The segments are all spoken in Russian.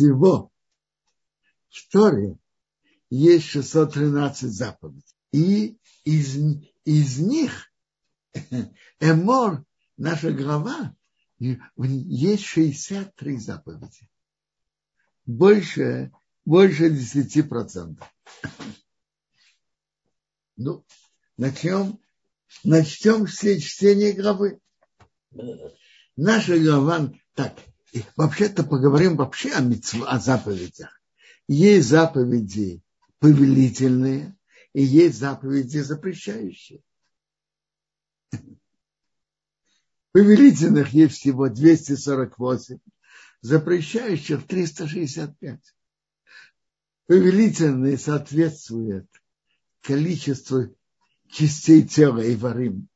всего в Торе есть 613 заповедей. И из, из них Эмор, наша глава, есть 63 заповеди. Больше, больше 10%. Ну, начнем, начнем все чтение главы. Наша глава, так, вообще-то поговорим вообще о, митцв, о заповедях. Есть заповеди повелительные, и есть заповеди запрещающие. Повелительных есть всего 248, запрещающих 365. Повелительные соответствуют количеству частей тела и варим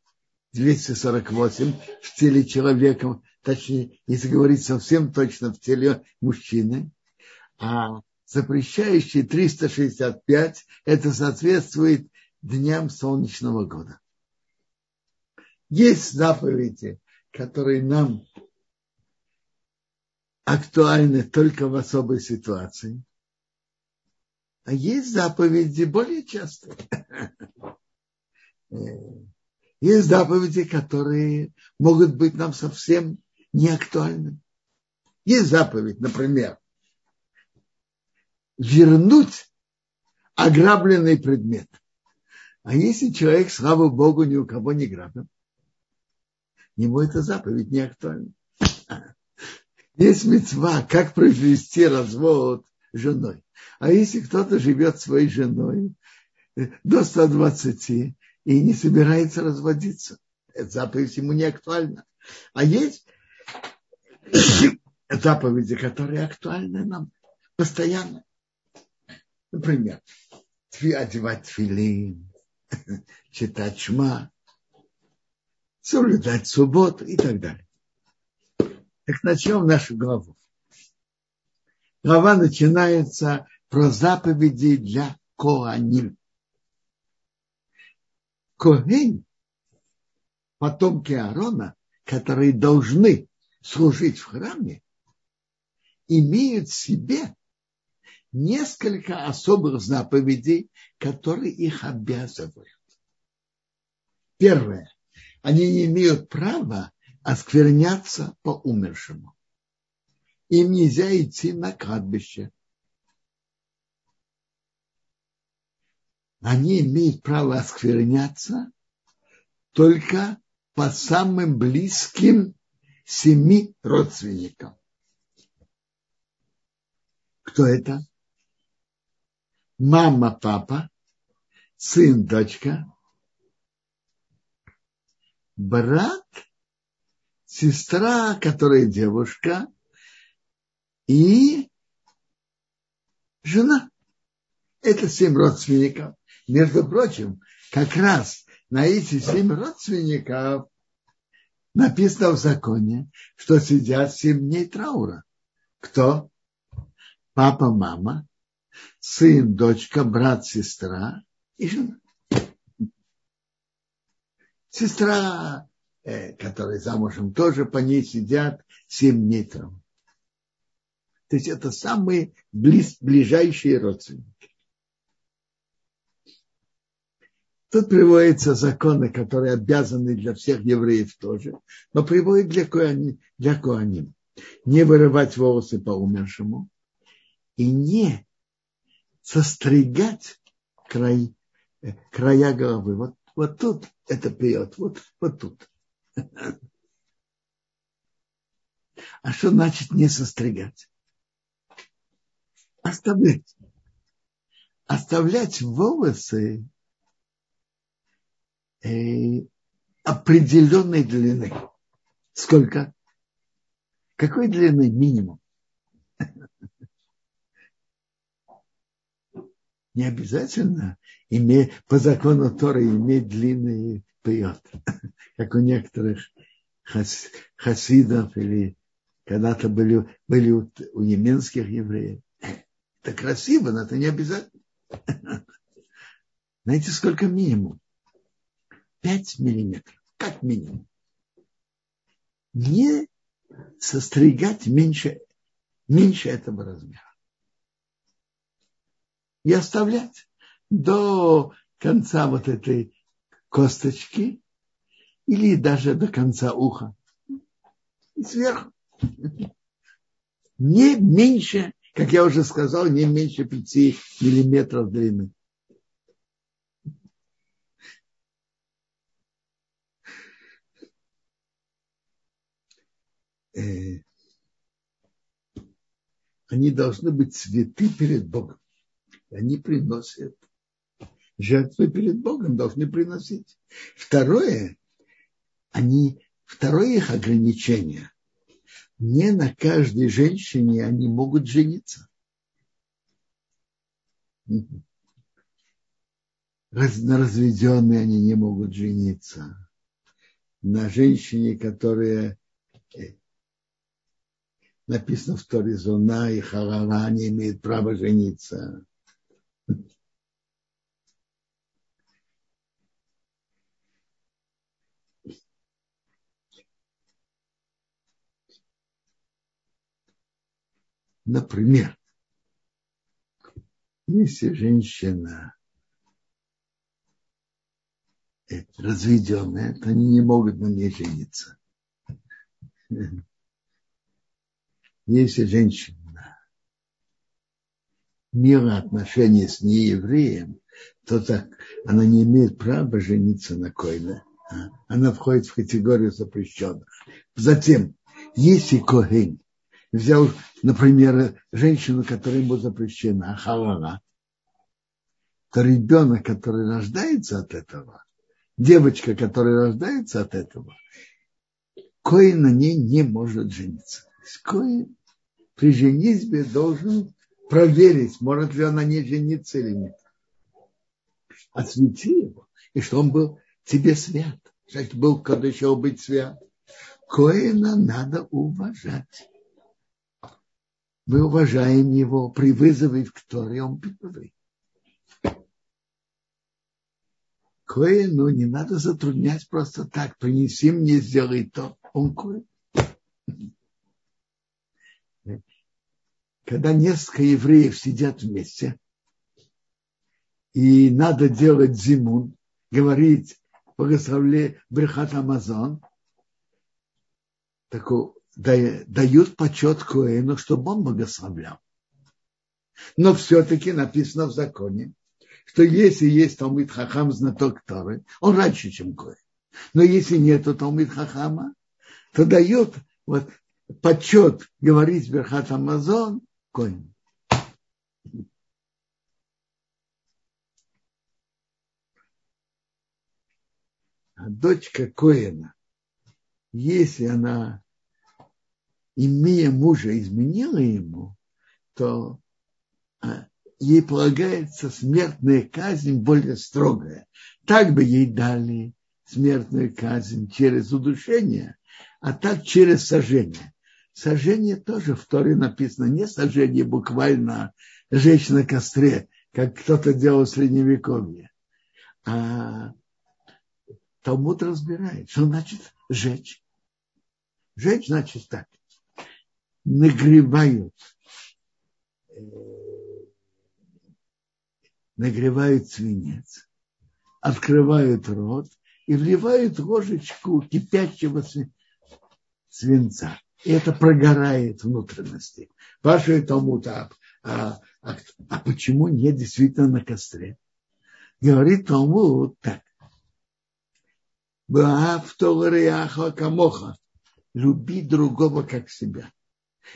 248 в теле человека, точнее, если говорить совсем точно, в теле мужчины, а запрещающий 365, это соответствует дням солнечного года. Есть заповеди, которые нам актуальны только в особой ситуации. А есть заповеди более частые. Есть заповеди, которые могут быть нам совсем не актуальны. Есть заповедь, например, вернуть ограбленный предмет. А если человек, слава Богу, ни у кого не грабил, ему эта заповедь не актуальна. Есть мецва, как провести развод женой. А если кто-то живет своей женой до 120 и не собирается разводиться, эта заповедь ему не актуальна. А есть заповеди, которые актуальны нам постоянно. Например, одевать филин, читать шма, соблюдать субботу и так далее. Так начнем нашу главу. Глава начинается про заповеди для Коаним. Коэн, потомки Аарона, которые должны служить в храме, имеют в себе несколько особых заповедей, которые их обязывают. Первое. Они не имеют права оскверняться по умершему. Им нельзя идти на кладбище. Они имеют право оскверняться только по самым близким семи родственникам. Кто это? мама, папа, сын, дочка, брат, сестра, которая девушка, и жена. Это семь родственников. Между прочим, как раз на эти семь родственников написано в законе, что сидят семь дней траура. Кто? Папа, мама, сын, дочка, брат, сестра и жена. Сестра, э, которая замужем, тоже по ней сидят семь метров. То есть это самые близ, ближайшие родственники. Тут приводятся законы, которые обязаны для всех евреев тоже, но приводят для коаним. Для коаним. Не вырывать волосы по умершему и не состригать край, э, края головы. Вот, вот тут это пьет, вот, вот тут. А что значит не состригать? Оставлять. Оставлять волосы определенной длины. Сколько? Какой длины минимум? не обязательно иметь, по закону Торы иметь длинный пьет, как у некоторых хас, хасидов или когда-то были, были у, у еменских евреев. Это красиво, но это не обязательно. Знаете, сколько минимум? Пять миллиметров, как минимум. Не состригать меньше меньше этого размера. И оставлять до конца вот этой косточки или даже до конца уха. И сверху. Не меньше, как я уже сказал, не меньше 5 миллиметров длины. Они должны быть цветы перед Богом. Они приносят жертвы перед Богом, должны приносить. Второе, они, второе их ограничение. Не на каждой женщине они могут жениться. На разведенные они не могут жениться. На женщине, которая э, написано в Торе Зона и Халала не имеет права жениться. Например, если женщина разведенная, то они не могут на ней жениться. Если женщина имела отношения с неевреем, то так она не имеет права жениться на Койле. А? Она входит в категорию запрещенных. Затем, если Коген взял, например, женщину, которая ему запрещена, халала, то ребенок, который рождается от этого, девочка, которая рождается от этого, Коин на ней не может жениться. Коин при женитьбе должен проверить, может ли она не жениться или нет. Освети его, и что он был тебе свят. Значит, был когда еще быть свят. Коина надо уважать мы уважаем его при вызове в Торе, он первый. Коину не надо затруднять просто так. Принеси мне, сделай то. Он коин. Когда несколько евреев сидят вместе, и надо делать зимун, говорить благословле Брехат Амазон, так дают почет Коэну, чтобы он благословлял. Но все-таки написано в законе, что если есть Талмит Хахам, знаток Торы, он раньше, чем Коэн. Но если нет Талмит Хахама, то дает вот, почет говорить Берхат Амазон Коэн. А дочка Коэна, если она имея мужа, изменила ему, то а, ей полагается смертная казнь более строгая. Так бы ей дали смертную казнь через удушение, а так через сожжение. Сожжение тоже в Торе написано, не сожжение буквально жечь на костре, как кто-то делал в Средневековье, а Талмуд разбирает, что значит жечь. Жечь значит так нагревают, э, нагревают свинец, открывают рот и вливают ложечку кипящего свинца. И это прогорает внутренности. Спрашивает Талмуд, а, а, а, а почему нет действительно на костре? Говорит Талмуд так. Люби другого как себя.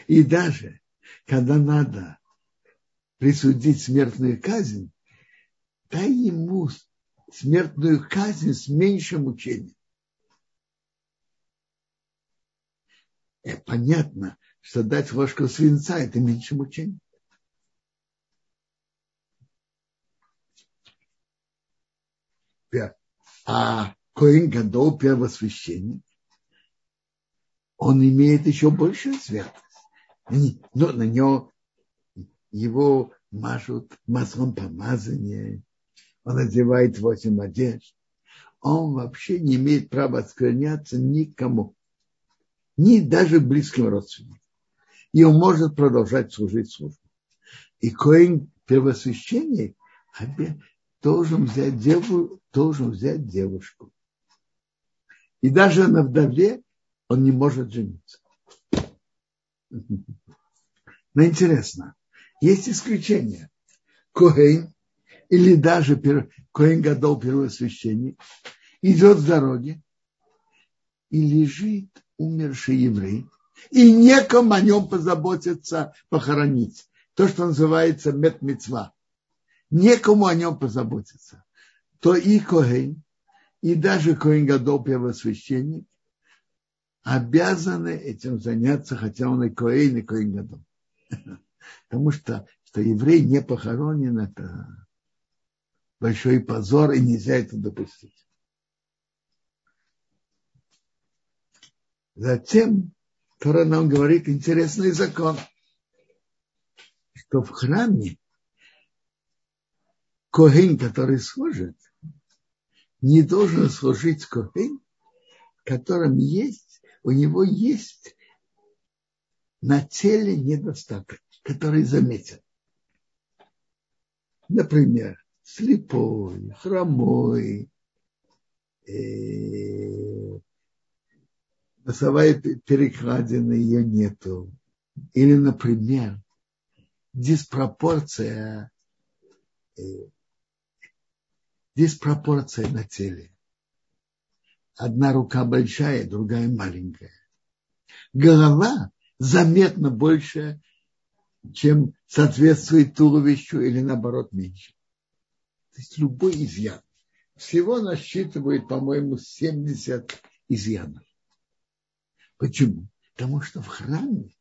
И даже когда надо присудить смертную казнь, дай ему смертную казнь с меньшим мучением. И понятно, что дать ложку свинца – это меньше мучения. А Коин Гадол, первосвященник, он имеет еще большую святость но на него его мажут маслом помазания, он одевает восемь одежд. Он вообще не имеет права оскверняться никому, ни даже близким родственникам. и он может продолжать служить службу. И Коин первосвященник должен взять, деву, должен взять девушку. И даже на вдове он не может жениться. Но интересно, есть исключения. Коэн или даже Коэн Гадол, первосвященник, идет с дороги и лежит умерший еврей, и некому о нем позаботиться, похоронить. То, что называется метмецва. Некому о нем позаботиться. То и Коэн, и даже Коэн Гадол, первосвященник, обязаны этим заняться, хотя он и Коэн, и Коэн Гадол. Потому что, что еврей не похоронен, это большой позор, и нельзя это допустить. Затем Тора нам говорит интересный закон, что в храме Коин, который служит, не должен служить Коин, в котором есть, у него есть на теле недостаток, который заметен. Например, слепой, хромой, э, носовая перекладина ее нету. Или, например, диспропорция, э, диспропорция на теле. Одна рука большая, другая маленькая. Голова заметно больше, чем соответствует туловищу или наоборот меньше. То есть любой изъян. Всего насчитывает, по-моему, 70 изъянов. Почему? Потому что в храме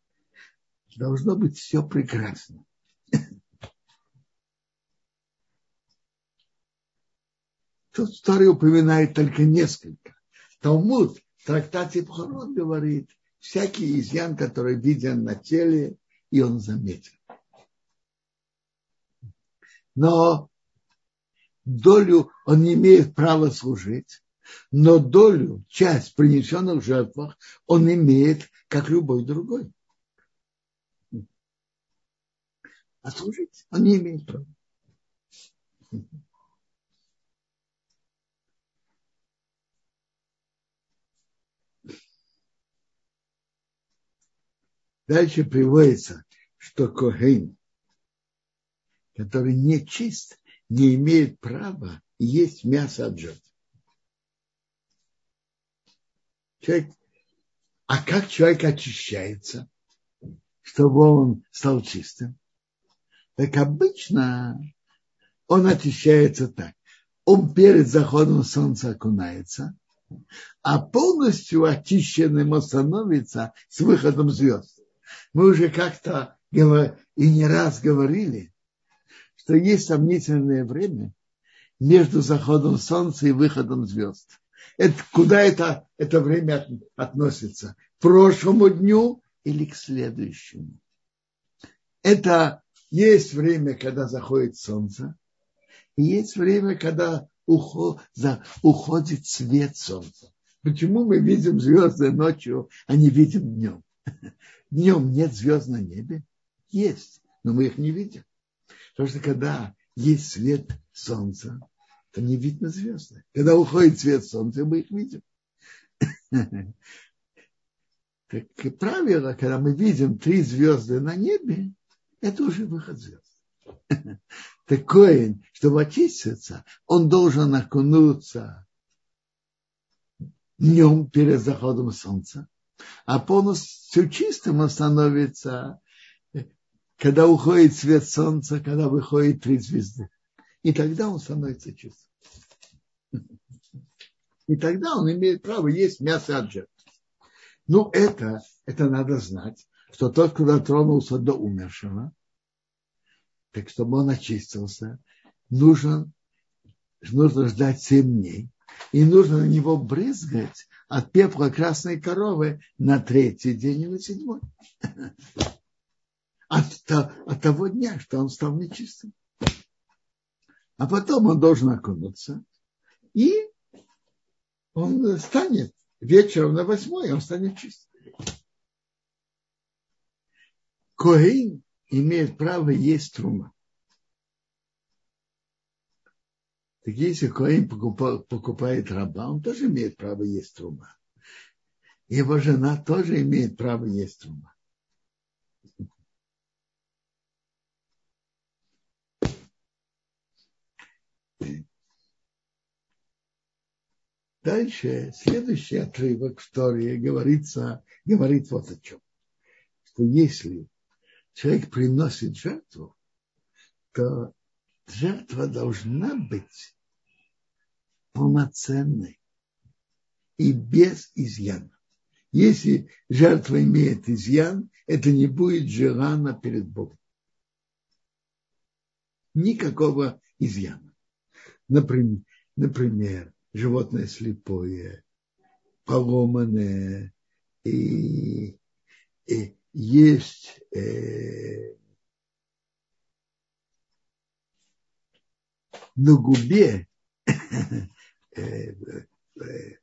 должно быть все прекрасно. Тут старый упоминает только несколько. Талмуд в трактате Пхорон говорит, всякий изъян, который виден на теле, и он заметен. Но долю он не имеет права служить, но долю, часть принесенных в жертвах он имеет, как любой другой. А служить он не имеет права. Дальше приводится, что Коген, который не чист, не имеет права есть мясо от жертв. Человек, а как человек очищается, чтобы он стал чистым? Так обычно он очищается так. Он перед заходом солнца окунается, а полностью очищенным он становится с выходом звезд. Мы уже как-то и не раз говорили, что есть сомнительное время между заходом солнца и выходом звезд. Это, куда это, это время относится? К прошлому дню или к следующему? Это есть время, когда заходит солнце, и есть время, когда уход, за, уходит свет солнца. Почему мы видим звезды ночью, а не видим днем? Днем нет звезд на небе? Есть, но мы их не видим. Потому что когда есть свет солнца, то не видно звезды. Когда уходит свет солнца, мы их видим. Как правило, когда мы видим три звезды на небе, это уже выход звезд. Такое, чтобы очиститься, он должен окунуться днем перед заходом солнца, а полностью чистым он становится, когда уходит свет солнца, когда выходит три звезды. И тогда он становится чистым. И тогда он имеет право есть мясо от жертв. Ну, это, это надо знать, что тот, кто дотронулся до умершего, так чтобы он очистился, нужен, нужно ждать семь дней. И нужно на него брызгать от пепла красной коровы на третий день и на седьмой. От, от того дня, что он стал нечистым. А потом он должен окунуться. И он станет вечером на восьмой, он станет чистым. Коин имеет право есть трума. Так если Коин покупает, раба, он тоже имеет право есть трума. Его жена тоже имеет право есть трума. Дальше, следующий отрывок в Торе говорится, говорит вот о чем. Что если человек приносит жертву, то жертва должна быть полноценной и без изъяна. Если жертва имеет изъян, это не будет желано перед Богом. Никакого изъяна. Например, например животное слепое, поломанное, и, и есть э, на губе э, э,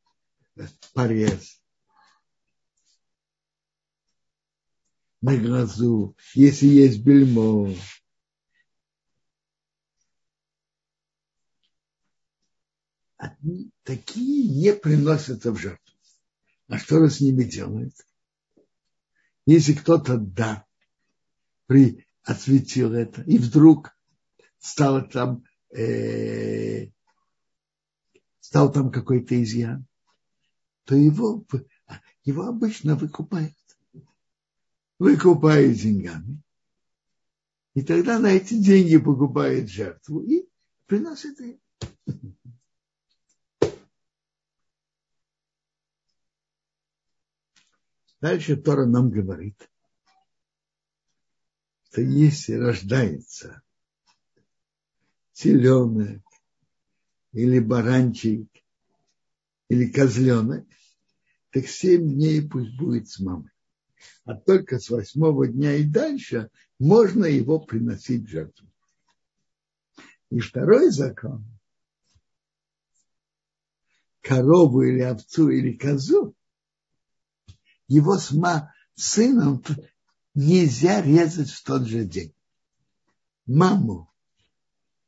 порез, на глазу, если есть бельмо, такие не приносятся в жертву. А что с ними делает? Если кто-то, да, при, осветил это, и вдруг стало там, э, стал там какой-то изъян, то его, его обычно выкупают. Выкупают деньгами. И тогда на эти деньги покупает жертву и приносит ее. Дальше Тора нам говорит, что если рождается теленок или баранчик или козленок, так семь дней пусть будет с мамой. А только с восьмого дня и дальше можно его приносить в жертву. И второй закон. Корову или овцу или козу его с сыном нельзя резать в тот же день. Маму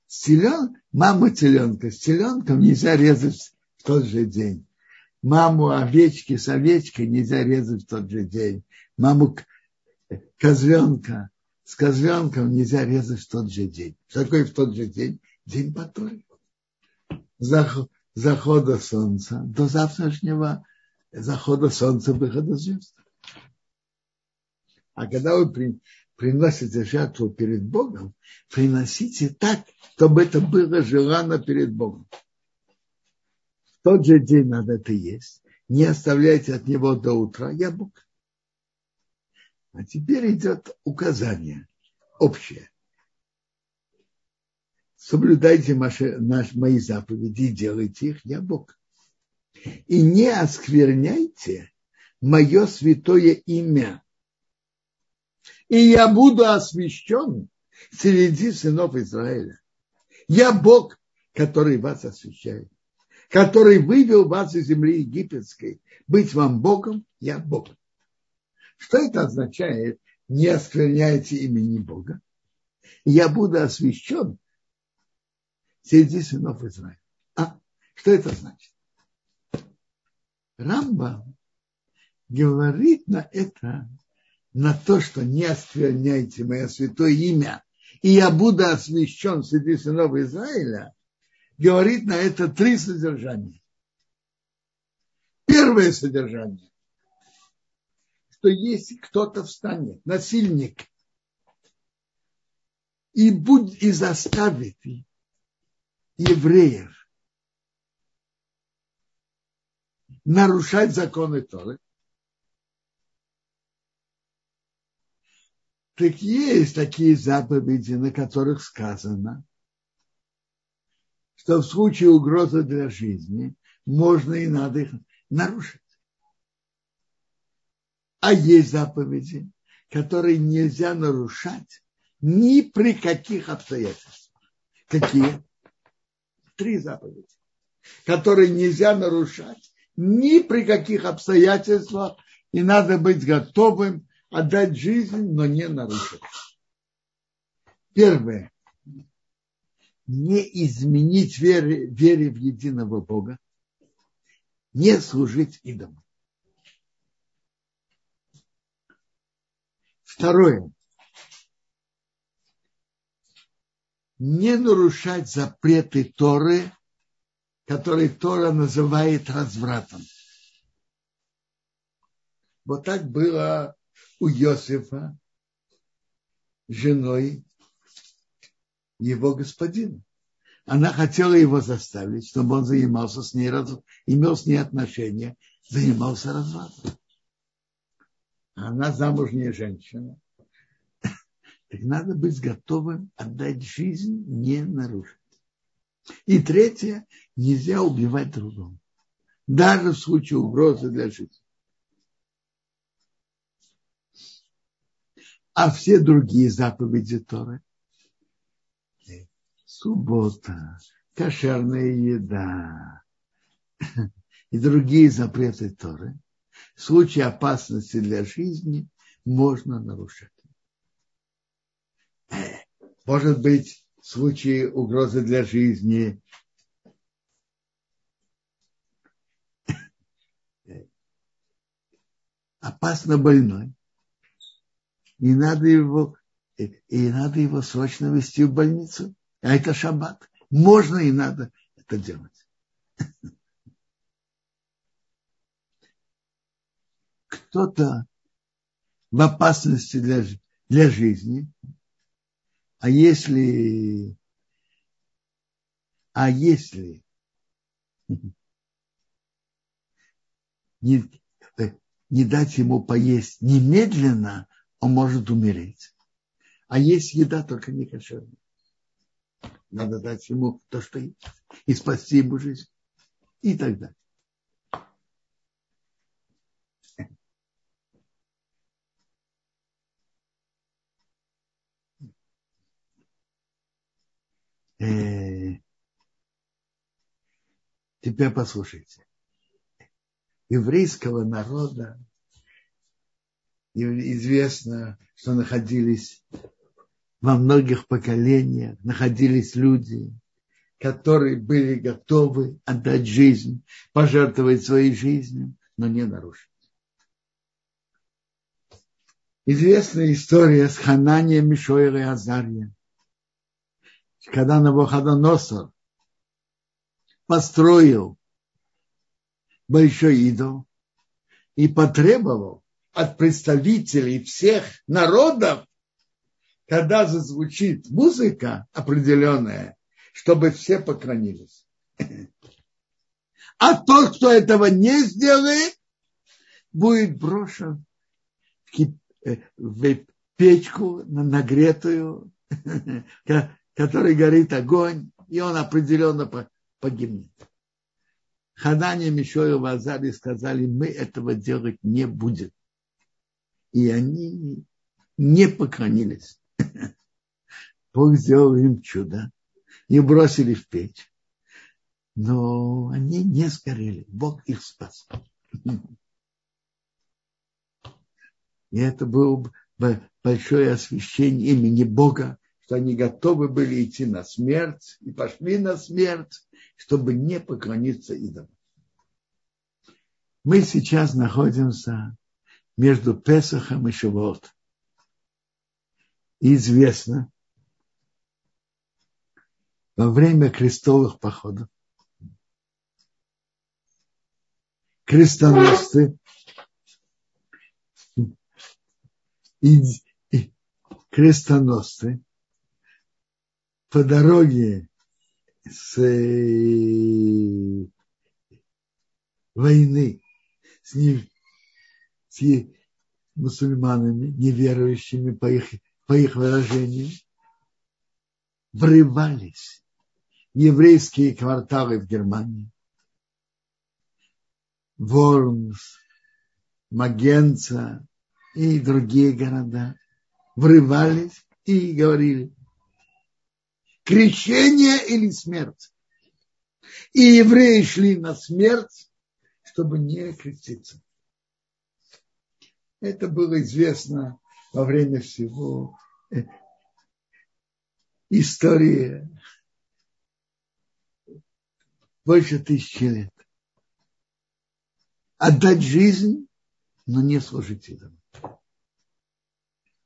телен, маму теленка с теленком нельзя резать в тот же день. Маму овечки с овечкой нельзя резать в тот же день. Маму козленка с козленком нельзя резать в тот же день. Такое в тот же день? День потом. Захода солнца до завтрашнего захода солнца, выхода звезд. А когда вы при, приносите жертву перед Богом, приносите так, чтобы это было желано перед Богом. В тот же день надо это есть. Не оставляйте от него до утра. Я Бог. А теперь идет указание общее. Соблюдайте мои заповеди и делайте их, я Бог и не оскверняйте мое святое имя. И я буду освящен среди сынов Израиля. Я Бог, который вас освящает, который вывел вас из земли египетской. Быть вам Богом, я Бог. Что это означает? Не оскверняйте имени Бога. Я буду освящен среди сынов Израиля. А что это значит? Рамбам говорит на это, на то, что не оскверняйте мое святое имя, и я буду освящен среди сынов Израиля, говорит на это три содержания. Первое содержание, что если кто-то встанет, насильник, и, будет, и заставит евреев нарушать законы Торы. Так есть такие заповеди, на которых сказано, что в случае угрозы для жизни можно и надо их нарушить. А есть заповеди, которые нельзя нарушать ни при каких обстоятельствах. Какие? Три заповеди, которые нельзя нарушать ни при каких обстоятельствах, и надо быть готовым отдать жизнь, но не нарушить. Первое. Не изменить вере, вере в единого Бога. Не служить идолам. Второе. Не нарушать запреты Торы, которые Тора называет развратом. Вот так было у Иосифа женой его господина. Она хотела его заставить, чтобы он занимался с ней, имел с ней отношения, занимался развратом. Она замужняя женщина. Так надо быть готовым отдать жизнь, не нарушить. И третье, нельзя убивать другого. Даже в случае угрозы для жизни. А все другие заповеди Торы суббота, кошерная еда и другие запреты Торы, в случае опасности для жизни можно нарушать. Может быть, в случае угрозы для жизни опасно больной, и надо его, и надо его срочно вести в больницу. А это шаббат. Можно и надо это делать. Кто-то в опасности для, для жизни, а если, а если не, не дать ему поесть немедленно, он может умереть. А есть еда только не кошерная. Надо дать ему то, что есть, и спасти ему жизнь, и так далее. Э, теперь послушайте. Еврейского народа известно, что находились во многих поколениях находились люди, которые были готовы отдать жизнь, пожертвовать своей жизнью, но не нарушить. Известная история с Хананием, Мишоем и Азарием. Когда Навуходоносор построил большой идол и потребовал от представителей всех народов когда зазвучит музыка определенная, чтобы все поклонились. А тот, кто этого не сделает, будет брошен в э, печку нагретую, которой горит огонь, и он определенно погибнет. Ханане, Мишою, Вазари сказали, мы этого делать не будем. И они не поклонились. Бог сделал им чудо. Не бросили в печь. Но они не сгорели. Бог их спас. И это было большое освящение имени Бога, что они готовы были идти на смерть и пошли на смерть, чтобы не поклониться идолам. Мы сейчас находимся между Песахом и Шивот известно во время крестовых походов крестоносцы и, и крестоносцы по дороге с э, войны с, не, с мусульманами, неверующими по их по их выражению, врывались еврейские кварталы в Германии. Вормс, Магенца и другие города врывались и говорили крещение или смерть. И евреи шли на смерть, чтобы не креститься. Это было известно во время всего э, истории больше тысячи лет. Отдать жизнь, но не служить идолам.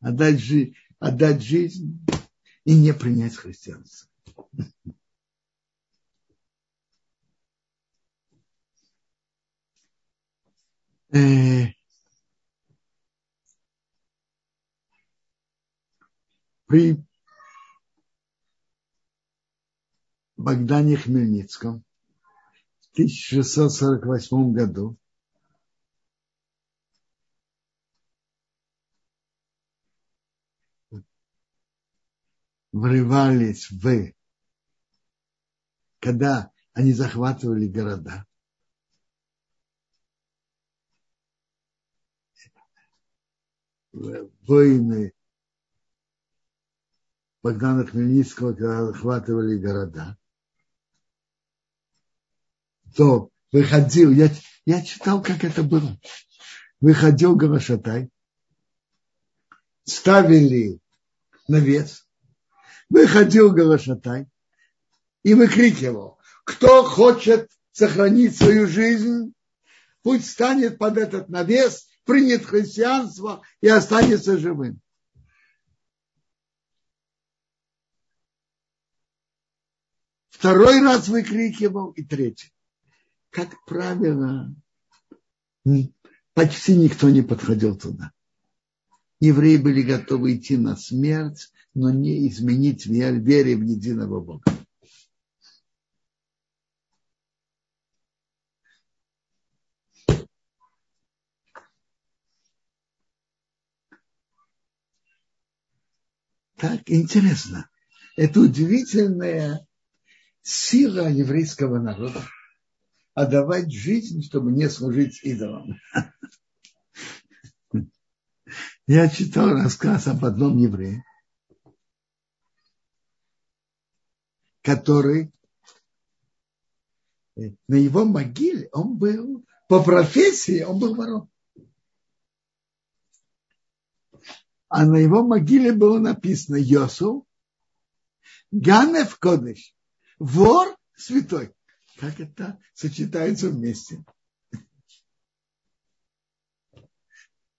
Отдать, жи- отдать жизнь и не принять христианство. Э, при Богдане Хмельницком в 1648 году врывались в, когда они захватывали города, воины Богдана Хмельницкого, когда захватывали города, то выходил, я, я читал, как это было. Выходил Гавашатай, ставили навес, выходил Галашатай и выкрикивал, кто хочет сохранить свою жизнь, пусть станет под этот навес, принят христианство и останется живым. Второй раз выкрикивал и третий. Как правило, почти никто не подходил туда. Евреи были готовы идти на смерть, но не изменить вере в единого Бога. Так интересно. Это удивительная сила еврейского народа отдавать жизнь, чтобы не служить идолам. Я читал рассказ об одном еврее, который на его могиле он был, по профессии он был вором. А на его могиле было написано Йосу, Ганев Кодыш, вор святой. Как это сочетается вместе?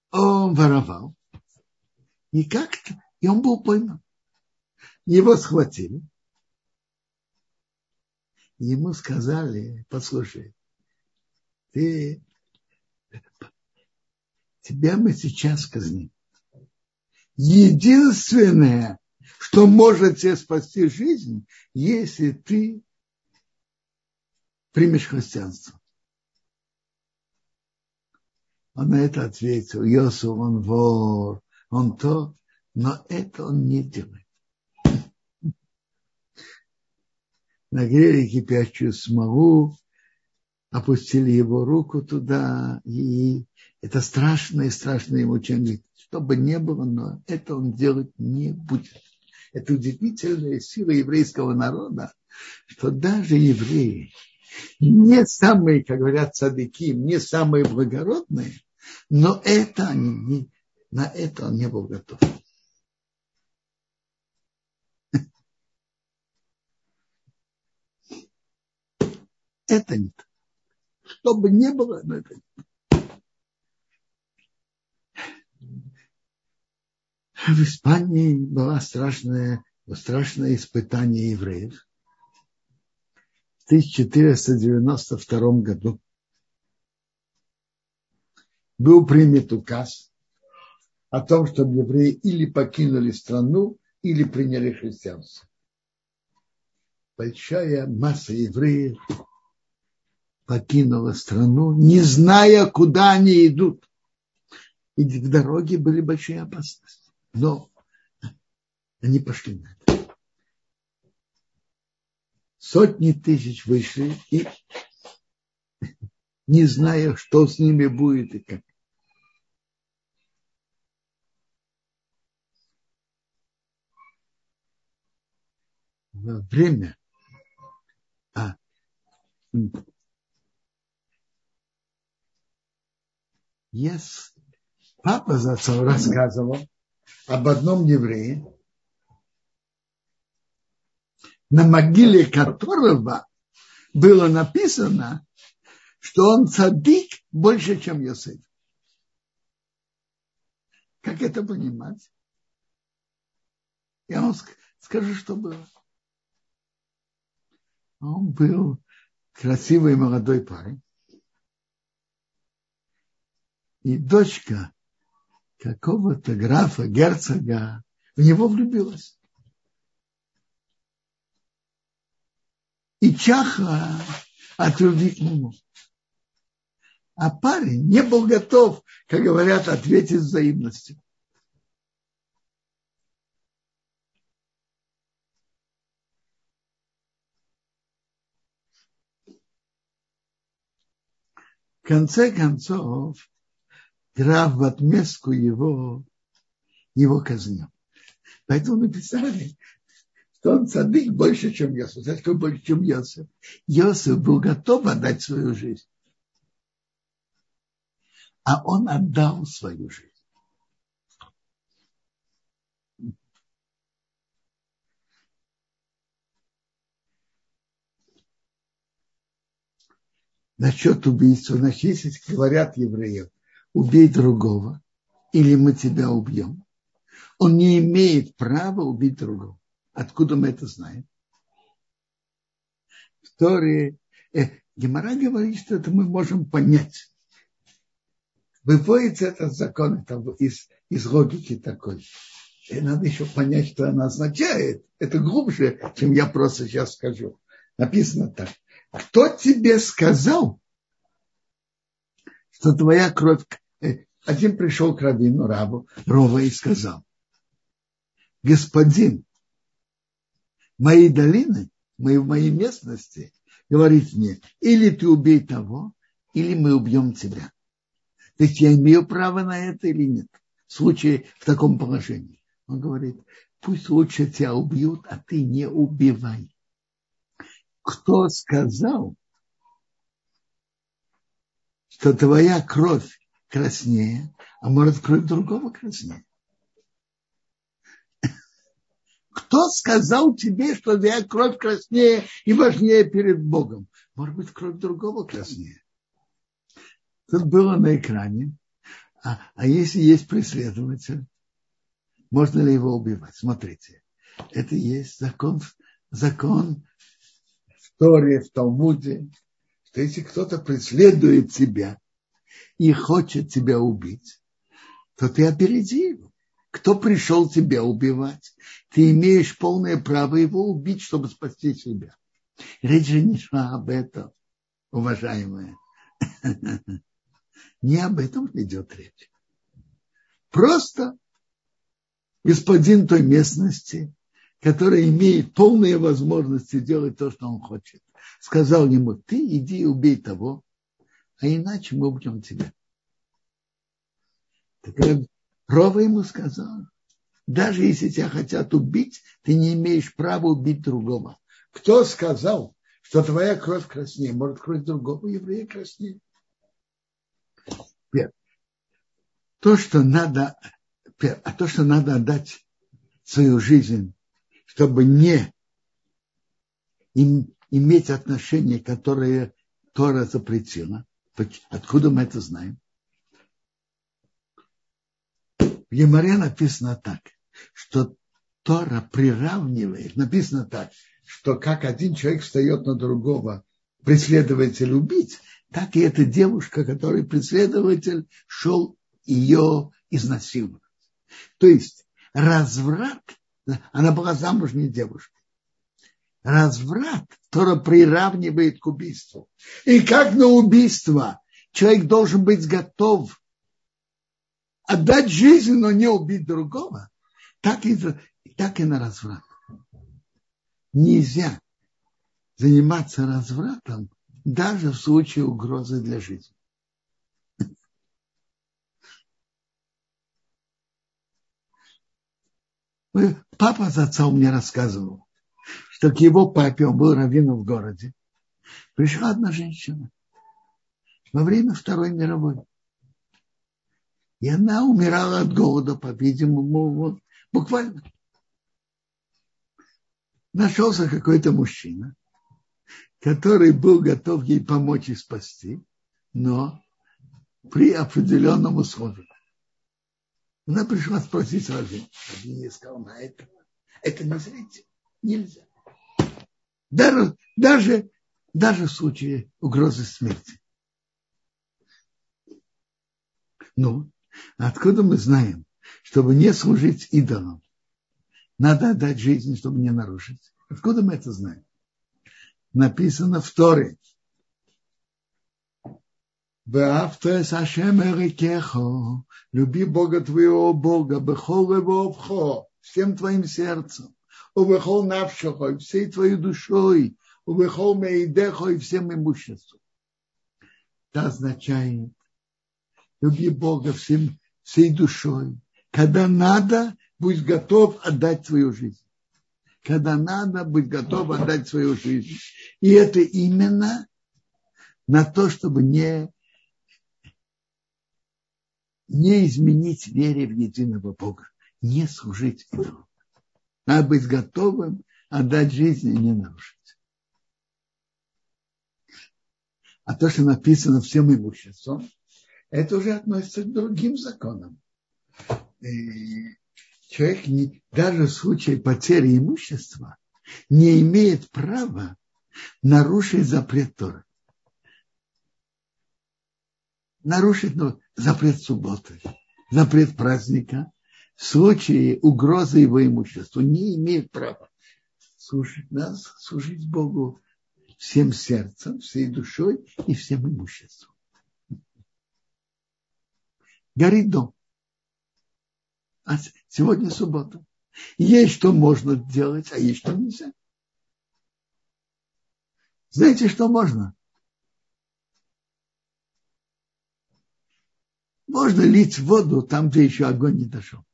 Он воровал. И как-то, и он был пойман. Его схватили ему сказали, послушай, ты, тебя мы сейчас казним. Единственное, что может тебе спасти жизнь, если ты примешь христианство. Он на это ответил, Йосу, он вор, он то, но это он не делает. нагрели кипящую смолу, опустили его руку туда, и это страшное, страшное мучение. Что бы ни было, но это он делать не будет. Это удивительная сила еврейского народа, что даже евреи, не самые, как говорят садыки, не самые благородные, но это они на это он не был готов. Это не так. Что бы ни было, но это не так. В Испании было страшное, страшное испытание евреев. В 1492 году был принят указ о том, чтобы евреи или покинули страну, или приняли христианство. Большая масса евреев покинула страну, не зная, куда они идут. И в дороге были большие опасности. Но они пошли на это. Сотни тысяч вышли и не зная, что с ними будет и как. Время а, Yes. Папа за отцом рассказывал об одном еврее, на могиле которого было написано, что он цадик больше, чем Йосеф. Как это понимать? Я вам скажу, что было. Он был красивый молодой парень. И дочка какого-то графа, герцога, в него влюбилась. И чахла от любви к нему. А парень не был готов, как говорят, ответить взаимностью. Конце концов, граф в отместку его, его казнил. Поэтому написали, что он цадык больше, чем Йосиф. Знаете, какой больше, чем Йосиф? Йосиф был готов отдать свою жизнь. А он отдал свою жизнь. Насчет убийства, значит, говорят евреев, убей другого, или мы тебя убьем, он не имеет права убить другого. Откуда мы это знаем? В Торе э, Гемора говорит, что это мы можем понять. Выводится этот закон это из, из логики такой. И надо еще понять, что она означает. Это глубже, чем я просто сейчас скажу. Написано так. Кто тебе сказал, что твоя кровь... Э, один пришел к Равину, Раву, Рова и сказал, господин, моей долины, моей, моей местности, говорит мне, или ты убей того, или мы убьем тебя. То есть я имею право на это или нет? В случае в таком положении. Он говорит, пусть лучше тебя убьют, а ты не убивай. Кто сказал, что твоя кровь краснее, а может кровь другого краснее? Кто сказал тебе, что твоя кровь краснее и важнее перед Богом? Может быть, кровь другого краснее. Тут было на экране. А, а если есть преследователь, можно ли его убивать? Смотрите, это есть закон, закон Торе, в Талмуде, что если кто-то преследует тебя и хочет тебя убить, то ты опереди его кто пришел тебя убивать, ты имеешь полное право его убить, чтобы спасти себя. Речь же не шла об этом, уважаемые. Не об этом идет речь. Просто господин той местности, который имеет полные возможности делать то, что он хочет, сказал ему, ты иди и убей того, а иначе мы убьем тебя. Так Рова ему сказал, даже если тебя хотят убить, ты не имеешь права убить другого. Кто сказал, что твоя кровь краснее? Может, кровь другого еврея краснее? Первое. То, что надо, а то, что надо отдать свою жизнь, чтобы не им, иметь отношения, которые Тора запретила. Откуда мы это знаем? В Емаре написано так, что Тора приравнивает, написано так, что как один человек встает на другого, преследователь убить, так и эта девушка, которой преследователь шел ее изнасиловать. То есть разврат, она была замужней девушкой. Разврат Тора приравнивает к убийству. И как на убийство человек должен быть готов отдать жизнь, но не убить другого, так и, так и на разврат. Нельзя заниматься развратом даже в случае угрозы для жизни. Папа с отцом мне рассказывал, что к его папе, он был раввином в городе, пришла одна женщина во время Второй мировой И она умирала от голода, по-видимому, вот, буквально. Нашелся какой-то мужчина, который был готов ей помочь и спасти, но при определенном условии. Она пришла спросить Равин. Равин ей сказал, на это, это не зрите, нельзя. Даже, даже, даже в случае угрозы смерти. Ну, откуда мы знаем, чтобы не служить идолам, надо отдать жизнь, чтобы не нарушить? Откуда мы это знаем? Написано в Торе. Люби Бога твоего Бога, бехол его всем твоим сердцем, убехол навшихо, всей твоей душой, убехол мейдехо и всем имуществом. Это означает, люби Бога всем, всей душой. Когда надо, будь готов отдать свою жизнь. Когда надо, будь готов отдать свою жизнь. И это именно на то, чтобы не не изменить вере в единого Бога, не служить идолам. Надо быть готовым отдать жизнь и не нарушить. А то, что написано всем имуществом, это уже относится к другим законам. И человек не, даже в случае потери имущества не имеет права нарушить запрет Торы. Нарушить ну, запрет субботы, запрет праздника, в случае угрозы его имуществу не имеет права служить нас, служить Богу всем сердцем, всей душой и всем имуществом. Горит дом. А сегодня суббота. Есть что можно делать, а есть что нельзя. Знаете, что можно? Можно лить воду там, где еще огонь не дошел.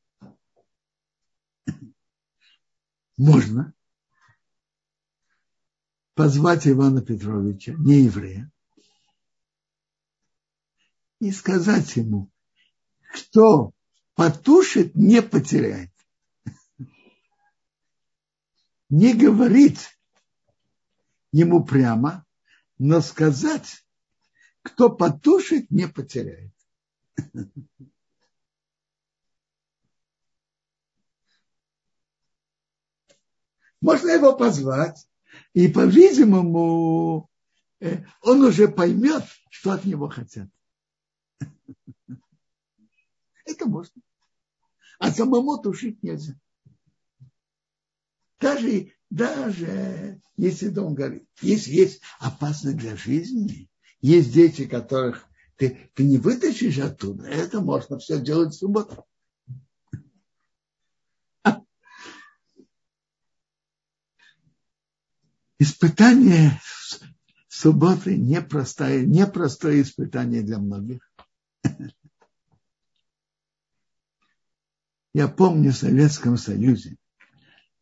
Можно позвать Ивана Петровича, не еврея, и сказать ему, кто потушит, не потеряет. Не говорить ему прямо, но сказать, кто потушит, не потеряет. Можно его позвать, и, по-видимому, э, он уже поймет, что от него хотят. Это можно. А самому тушить нельзя. Даже, даже если дом горит, если есть опасность для жизни, есть дети, которых ты, ты не вытащишь оттуда, это можно все делать в субботу. Испытание субботы непростое, непростое испытание для многих. Я помню в Советском Союзе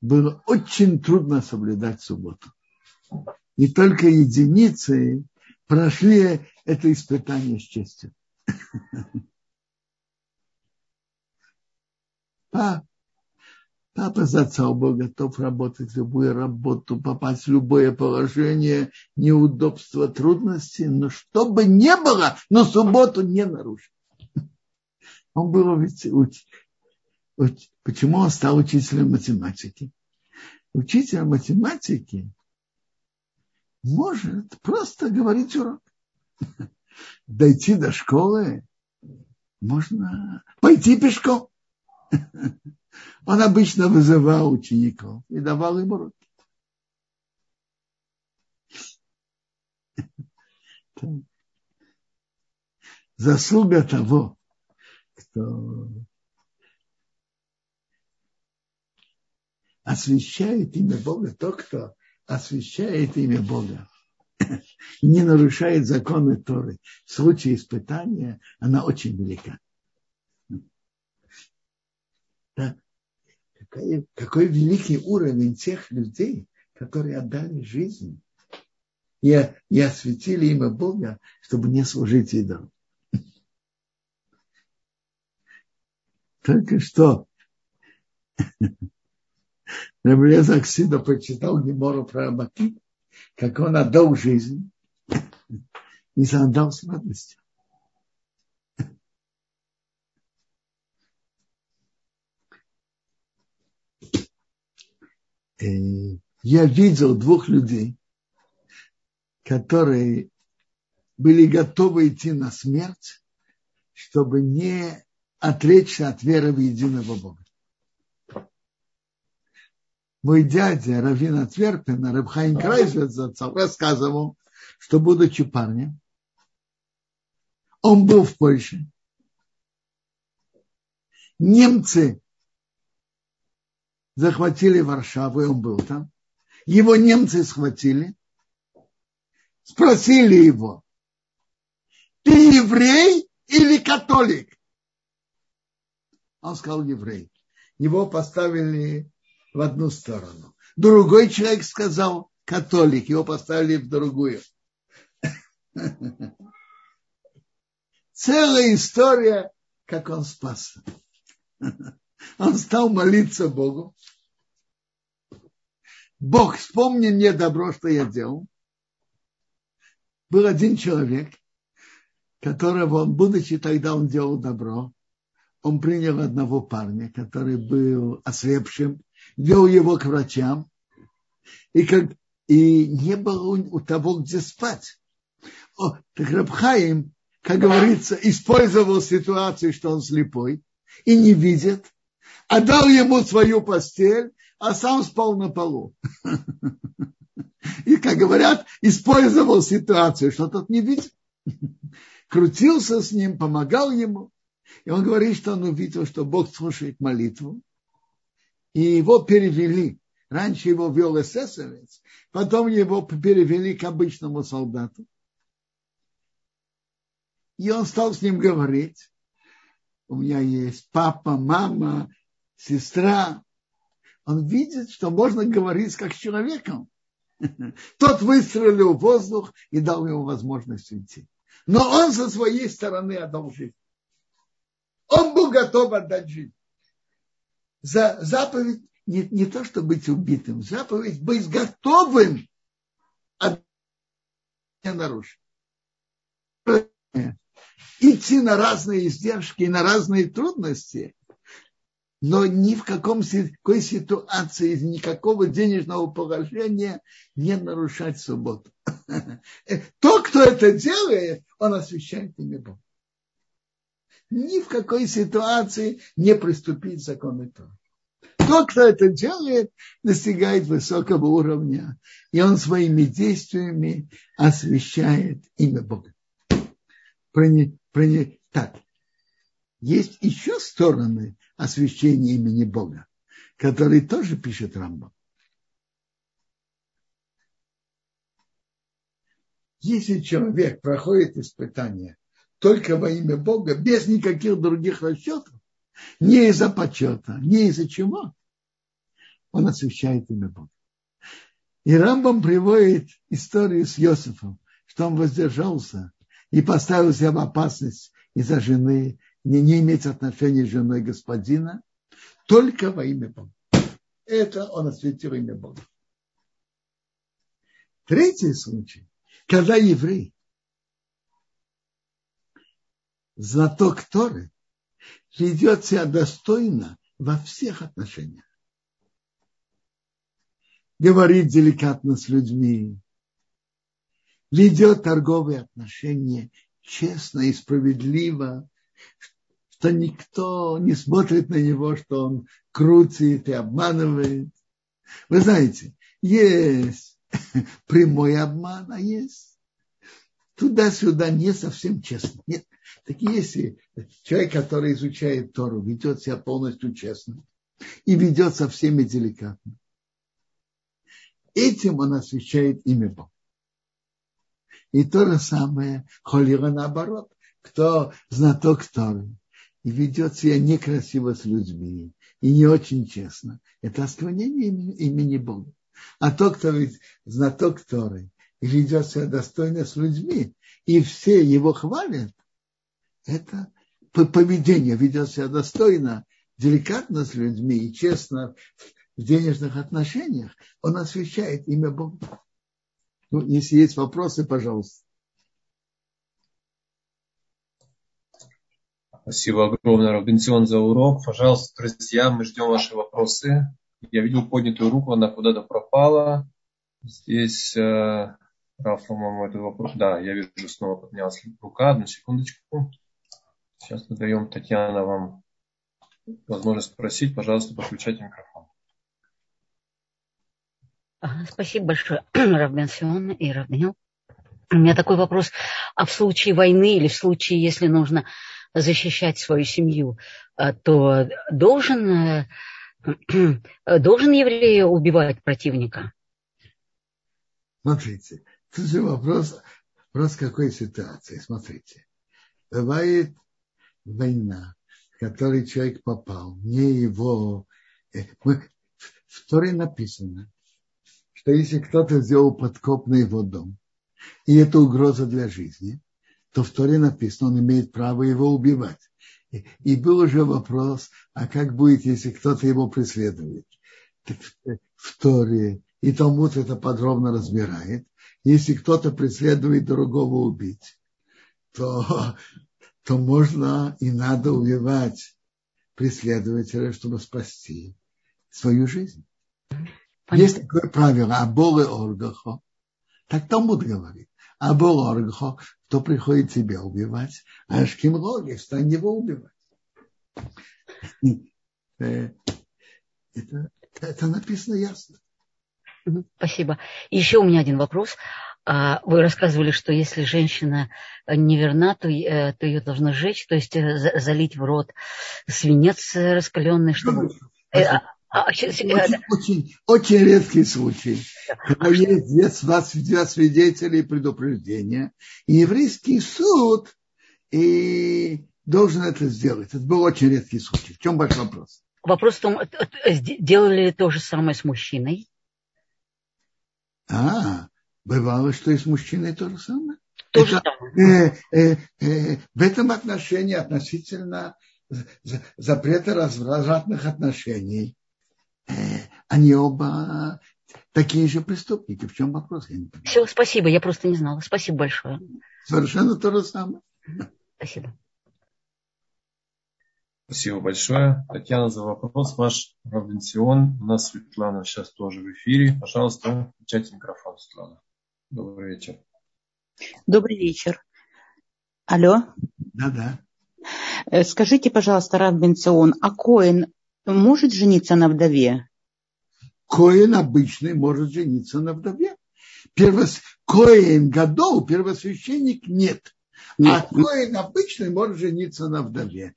было очень трудно соблюдать субботу. И только единицы прошли это испытание с честью. Папа за отца был готов работать любую работу, попасть в любое положение, неудобства, трудности, но что бы ни было, но субботу не нарушить. Он был ведь почему он стал учителем математики? Учитель математики может просто говорить урок. Дойти до школы можно пойти пешком. Он обычно вызывал учеников и давал им уроки. Заслуга того, кто освящает имя Бога, тот, кто освящает имя Бога не нарушает законы Торы в случае испытания, она очень велика. Да. Какой, какой великий уровень тех людей, которые отдали жизнь и, и осветили имя Бога, чтобы не служить идолам. Только что Раблеза Аксида почитал Гемору про Абаки, как он отдал жизнь и отдал с радостью. Э, я видел двух людей, которые были готовы идти на смерть, чтобы не отречься от веры в единого Бога. Мой дядя Равин Отверпина, Рабхайн Крайзвец, рассказывал, что будучи парнем, он был в Польше. Немцы захватили Варшаву, и он был там. Его немцы схватили, спросили его, ты еврей или католик? Он сказал еврей. Его поставили в одну сторону. Другой человек сказал католик, его поставили в другую. Целая история, как он спасся. Он стал молиться Богу. Бог, вспомни мне добро, что я делал. Был один человек, которого он, будучи тогда, он делал добро. Он принял одного парня, который был ослепшим, вел его к врачам, и, как, и не было у, того, где спать. О, так Рабхаим, как говорится, использовал ситуацию, что он слепой и не видит, отдал ему свою постель, а сам спал на полу. И, как говорят, использовал ситуацию, что тот не видит. Крутился с ним, помогал ему. И он говорит, что он увидел, что Бог слушает молитву. И его перевели. Раньше его вел эсэсовец, потом его перевели к обычному солдату. И он стал с ним говорить. У меня есть папа, мама, сестра. Он видит, что можно говорить как с человеком. Тот выстрелил в воздух и дал ему возможность уйти. Но он со своей стороны отдал жизнь. Он был готов отдать жизнь. За заповедь не, не то, чтобы быть убитым, заповедь быть готовым от нарушить. Идти на разные издержки, на разные трудности, но ни в каком, какой ситуации, никакого денежного положения не нарушать субботу. То, кто это делает, он освящает имя Бога. Ни в какой ситуации не приступить к закону Тора. Тот, кто это делает, достигает высокого уровня, и он своими действиями освещает имя Бога. Так, есть еще стороны освящения имени Бога, которые тоже пишет Рамбам. Если человек проходит испытание только во имя Бога, без никаких других расчетов, не из-за почета, не из-за чего, он освящает имя Бога. И Рамбам приводит историю с Иосифом, что он воздержался и поставил себя в опасность из-за жены, не, не иметь отношения с женой господина, только во имя Бога. Это он осветил имя Бога. Третий случай, когда еврей, знаток Торы, ведет себя достойно во всех отношениях. Говорит деликатно с людьми, ведет торговые отношения честно и справедливо, что никто не смотрит на него, что он крутит и обманывает. Вы знаете, есть прямой обман, а есть туда-сюда не совсем честно. Нет. Так если человек, который изучает Тору, ведет себя полностью честно и ведет со всеми деликатно, этим он освещает имя Бога. И то же самое Холира наоборот. Кто знаток Торы, и ведет себя некрасиво с людьми, и не очень честно. Это осквернение имени Бога. А тот, кто ведь знаток Торы, и ведет себя достойно с людьми, и все его хвалят, это поведение ведет себя достойно, деликатно с людьми и честно в денежных отношениях, он освещает имя Бога. Ну, если есть вопросы, пожалуйста. Спасибо огромное, Робинсон, за урок. Пожалуйста, друзья, мы ждем ваши вопросы. Я видел поднятую руку, она куда-то пропала. Здесь, э, Раф, по-моему, этот вопрос. Да, я вижу, снова поднялась рука. Одну секундочку. Сейчас мы даем, Татьяна, вам возможность спросить. Пожалуйста, подключайте микрофон. Спасибо большое, Равбенсион и Равнил. У меня такой вопрос. А в случае войны или в случае, если нужно защищать свою семью, э, то должен, э, должен еврей убивать противника? Смотрите, тут же вопрос, вопрос какой ситуации. Смотрите, бывает война, в которой человек попал, не его... Э, в Торе написано, что если кто-то сделал подкоп на его дом, и это угроза для жизни, то в Торе написано, он имеет право его убивать. И, был уже вопрос, а как будет, если кто-то его преследует? Так в Торе и Талмуд это подробно разбирает. Если кто-то преследует другого убить, то, то можно и надо убивать преследователя, чтобы спасти свою жизнь. Понятно. Есть такое правило, аболы оргахо. Так Талмуд говорит. Абол оргахо, кто приходит тебя убивать, а ашким логи, встань его убивать. Э, это, это написано ясно. Спасибо. Еще у меня один вопрос. А, вы рассказывали, что если женщина неверна, то, э, то ее должны сжечь, то есть э, залить в рот свинец раскаленный, чтобы... А, очень, очень, очень редкий случай, когда есть два свидетелей предупреждения, и еврейский суд и должен это сделать. Это был очень редкий случай. В чем ваш вопрос? Вопрос в том, э, э, делали ли то же самое с мужчиной? А, бывало, что и с мужчиной то же самое. То же самое. Э, э, э, в этом отношении относительно запрета развратных отношений они оба такие же преступники. В чем вопрос? Я не Все, спасибо, я просто не знала. Спасибо большое. Совершенно то же самое. Спасибо. Спасибо большое. Татьяна, за вопрос ваш. Равенсион. У нас Светлана сейчас тоже в эфире. Пожалуйста, включайте микрофон, Светлана. Добрый вечер. Добрый вечер. Алло. Да-да. Э, скажите, пожалуйста, Рав Бенцион, а Коин может жениться на вдове? Коин обычный может жениться на вдове. Первос... Коин Гадол, первосвященник, нет. А нет. А Коин обычный может жениться на вдове.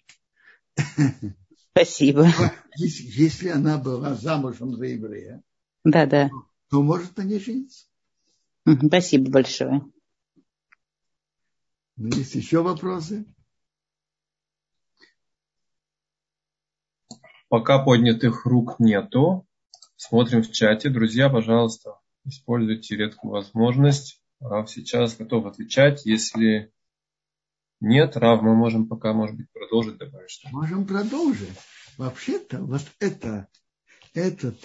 Спасибо. Если, если она была замужем за еврея, да, да. то может на ней жениться. Спасибо большое. Ну, есть еще вопросы? Пока поднятых рук нету. Смотрим в чате. Друзья, пожалуйста, используйте редкую возможность. Рав сейчас готов отвечать. Если нет, Рав, мы можем пока, может быть, продолжить добавить что Можем продолжить. Вообще-то вот это, этот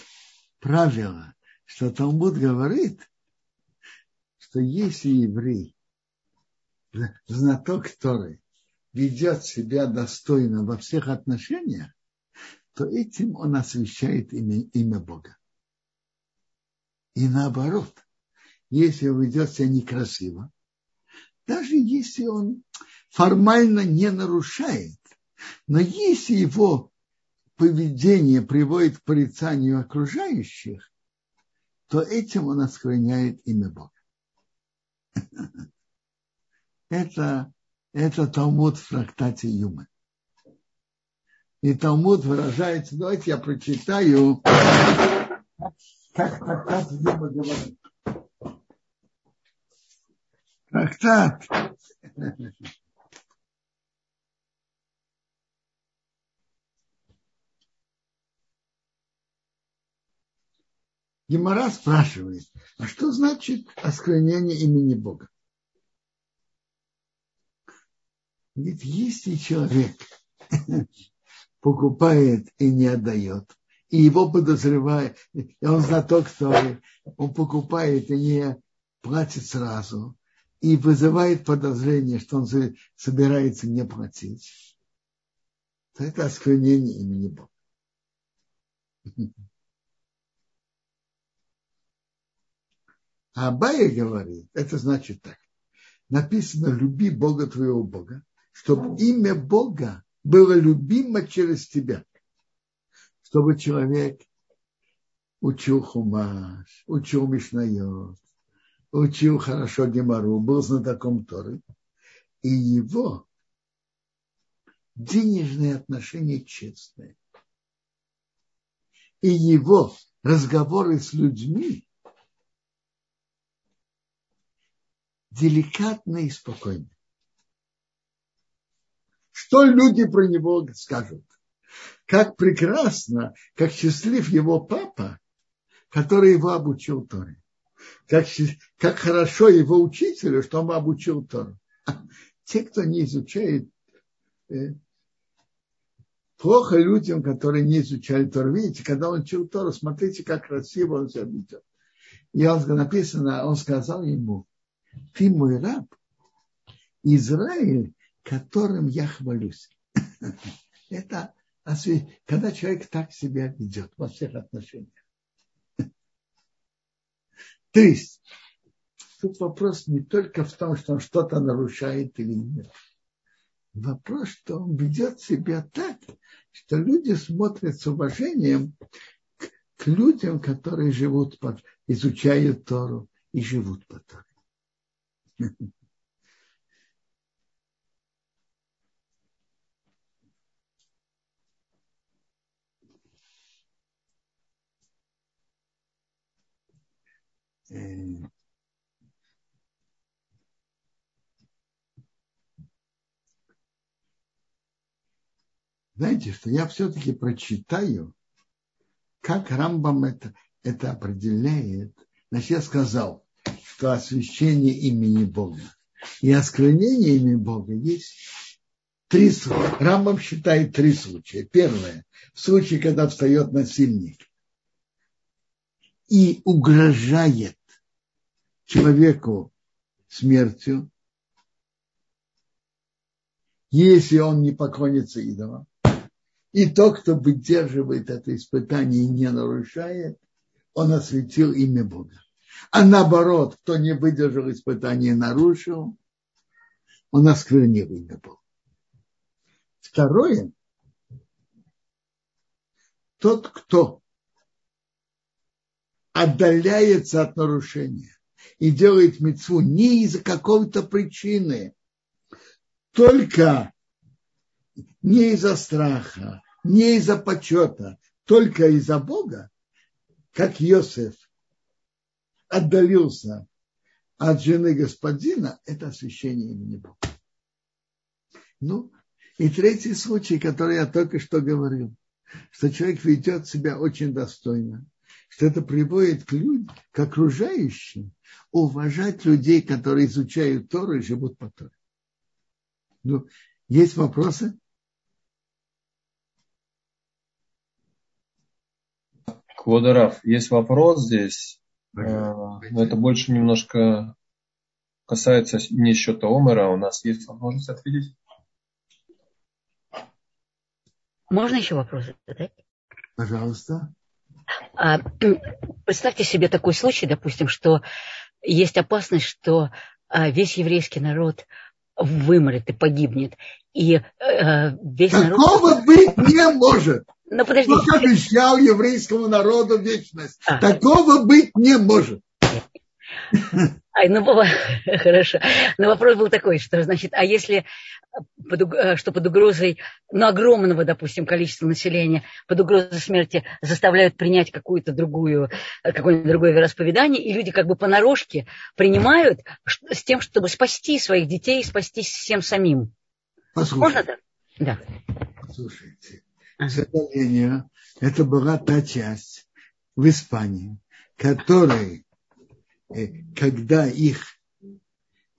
правило, что Талмуд говорит, что если еврей, знаток Торы, ведет себя достойно во всех отношениях, то этим он освещает имя, имя Бога. И наоборот, если он ведет себя некрасиво, даже если он формально не нарушает, но если его поведение приводит к порицанию окружающих, то этим он оскверняет имя Бога. Это, это Талмуд в трактате Юмы. И Талмуд выражается, давайте я прочитаю, как трактат Юма говорит. Трактат. Гемора спрашивает, а что значит осквернение имени Бога? Ведь если человек покупает и не отдает, и его подозревает, и он знаток Торы, он покупает и не платит сразу, и вызывает подозрение, что он собирается не платить, то это осквернение имени Бога. А Абая говорит, это значит так. Написано, люби Бога твоего Бога, чтобы имя Бога было любимо через тебя. Чтобы человек учил хумаш, учил мишнайот, учил хорошо гемору, был знатоком Торы. И его денежные отношения честные. И его разговоры с людьми деликатно и спокойно. Что люди про него скажут? Как прекрасно, как счастлив его папа, который его обучил Торе. Как, как хорошо его учителю, что он обучил Тору. Те, кто не изучает, э, плохо людям, которые не изучали Тору. Видите, когда он учил Тору, смотрите, как красиво он себя ведет. И он написано, он сказал ему, ты мой раб, Израиль, которым я хвалюсь. Это когда человек так себя ведет во всех отношениях. То есть, тут вопрос не только в том, что он что-то нарушает или нет. Вопрос, что он ведет себя так, что люди смотрят с уважением к, к людям, которые живут, под, изучают Тору и живут по Торе. Знаете, что я все-таки прочитаю, как Рамбам это, это определяет. Значит, я сказал, что освящение имени Бога и осквернение имени Бога есть три случая. Рамбам считает три случая. Первое, в случае, когда встает насильник и угрожает человеку смертью, если он не поклонится идолам. И тот, кто выдерживает это испытание и не нарушает, он осветил имя Бога. А наоборот, кто не выдержал испытания нарушил, он осквернил имя Бога. Второе, тот, кто отдаляется от нарушения и делает мецву не из-за какой-то причины, только не из-за страха, не из-за почета, только из-за Бога, как Иосиф отдалился от жены господина, это освящение имени Бога. Ну, и третий случай, который я только что говорил, что человек ведет себя очень достойно, что это приводит к людям, к окружающим, уважать людей, которые изучают Тору и живут по Торе. Ну, есть вопросы? Квадорав, есть вопрос здесь. Но это больше немножко касается не счета Омера. У нас есть возможность ответить? Можно еще вопрос задать? Пожалуйста. А, представьте себе такой случай, допустим, что есть опасность, что а, весь еврейский народ вымрет и погибнет. И э, весь Такого народ... быть не может. Ну, подождите. Бог обещал еврейскому народу вечность. А. Такого быть не может. Ай, ну, хорошо. Но вопрос был такой, что, значит, а если под, э, что под угрозой, ну, огромного, допустим, количества населения, под угрозой смерти заставляют принять какую-то другую, э, какое-нибудь другое вероисповедание, и люди как бы понарошке принимают с тем, чтобы спасти своих детей, спасти всем самим. Послушайте. Можно так? Да. Слушайте, к сожалению, это была та часть в Испании, которая, э, когда их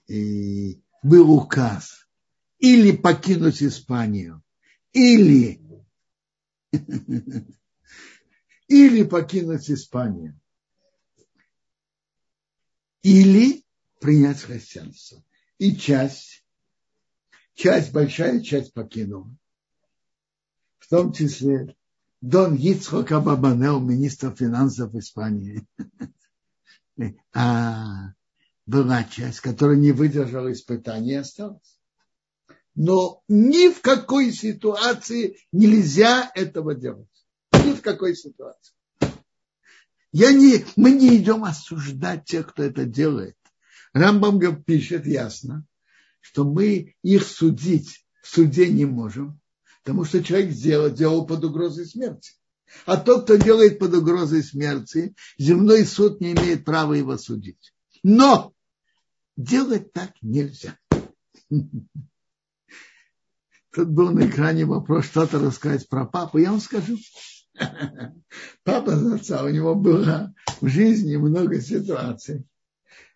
был указ или покинуть Испанию, или Или покинуть Испанию. Или принять христианство. И часть, часть, большая часть покинула. В том числе Дон Ицхок Абабанел, министр финансов Испании. А была часть, которая не выдержала испытания и осталась. Но ни в какой ситуации нельзя этого делать. Ни в какой ситуации. Я не, мы не идем осуждать тех, кто это делает. Рамбам пишет ясно, что мы их судить в суде не можем, Потому что человек сделал, делал под угрозой смерти. А тот, кто делает под угрозой смерти, земной суд не имеет права его судить. Но делать так нельзя. Тут был на экране вопрос что-то рассказать про папу. Я вам скажу. Папа отца, у него было в жизни много ситуаций.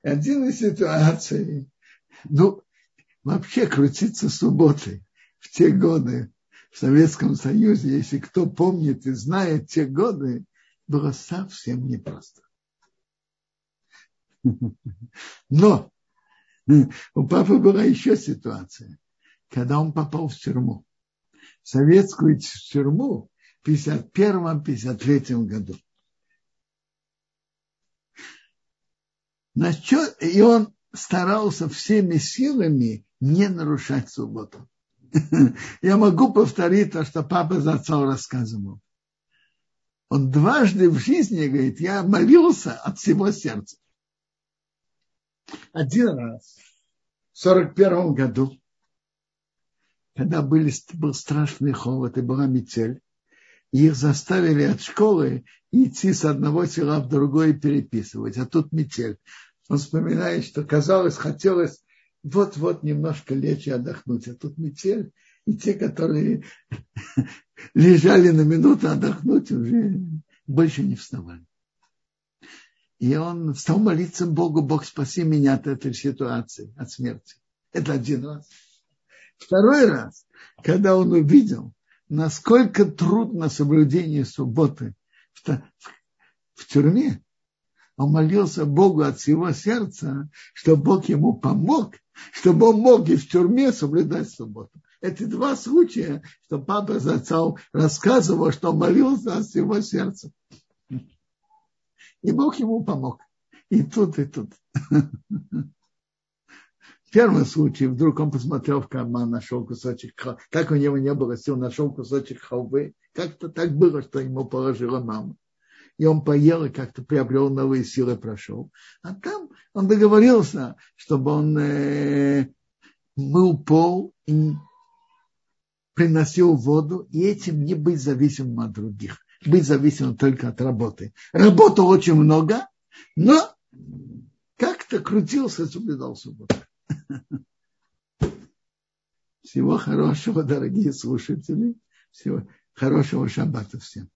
Один из ситуаций, ну, вообще крутиться субботой в те годы в Советском Союзе, если кто помнит и знает те годы, было совсем непросто. Но у папы была еще ситуация, когда он попал в тюрьму. В советскую тюрьму в 51-53 году. И он старался всеми силами не нарушать субботу. Я могу повторить то, что папа за отцом рассказывал. Он дважды в жизни говорит, я молился от всего сердца. Один раз, в сорок первом году, когда были, был страшный холод и была метель, их заставили от школы идти с одного села в другое переписывать, а тут метель. Он вспоминает, что казалось, хотелось вот-вот немножко лечь и отдохнуть. А тут метель, и те, которые лежали на минуту отдохнуть, уже больше не вставали. И он стал молиться Богу, Бог, спаси меня от этой ситуации, от смерти. Это один раз. Второй раз, когда он увидел, насколько трудно соблюдение субботы в, в, тюрьме, он молился Богу от всего сердца, чтобы Бог ему помог, чтобы он мог и в тюрьме соблюдать субботу. Это два случая, что папа зацал рассказывал, что молился от всего сердца. И Бог ему помог. И тут, и тут. В первом случае вдруг он посмотрел в карман, нашел кусочек халвы. Так у него не было сил, нашел кусочек халвы. Как-то так было, что ему положила мама и он поел и как-то приобрел новые силы, прошел. А там он договорился, чтобы он э, мыл пол и приносил воду, и этим не быть зависимым от других, быть зависимым только от работы. Работы очень много, но как-то крутился, соблюдал субботу. Всего хорошего, дорогие слушатели. Всего хорошего шаббата всем.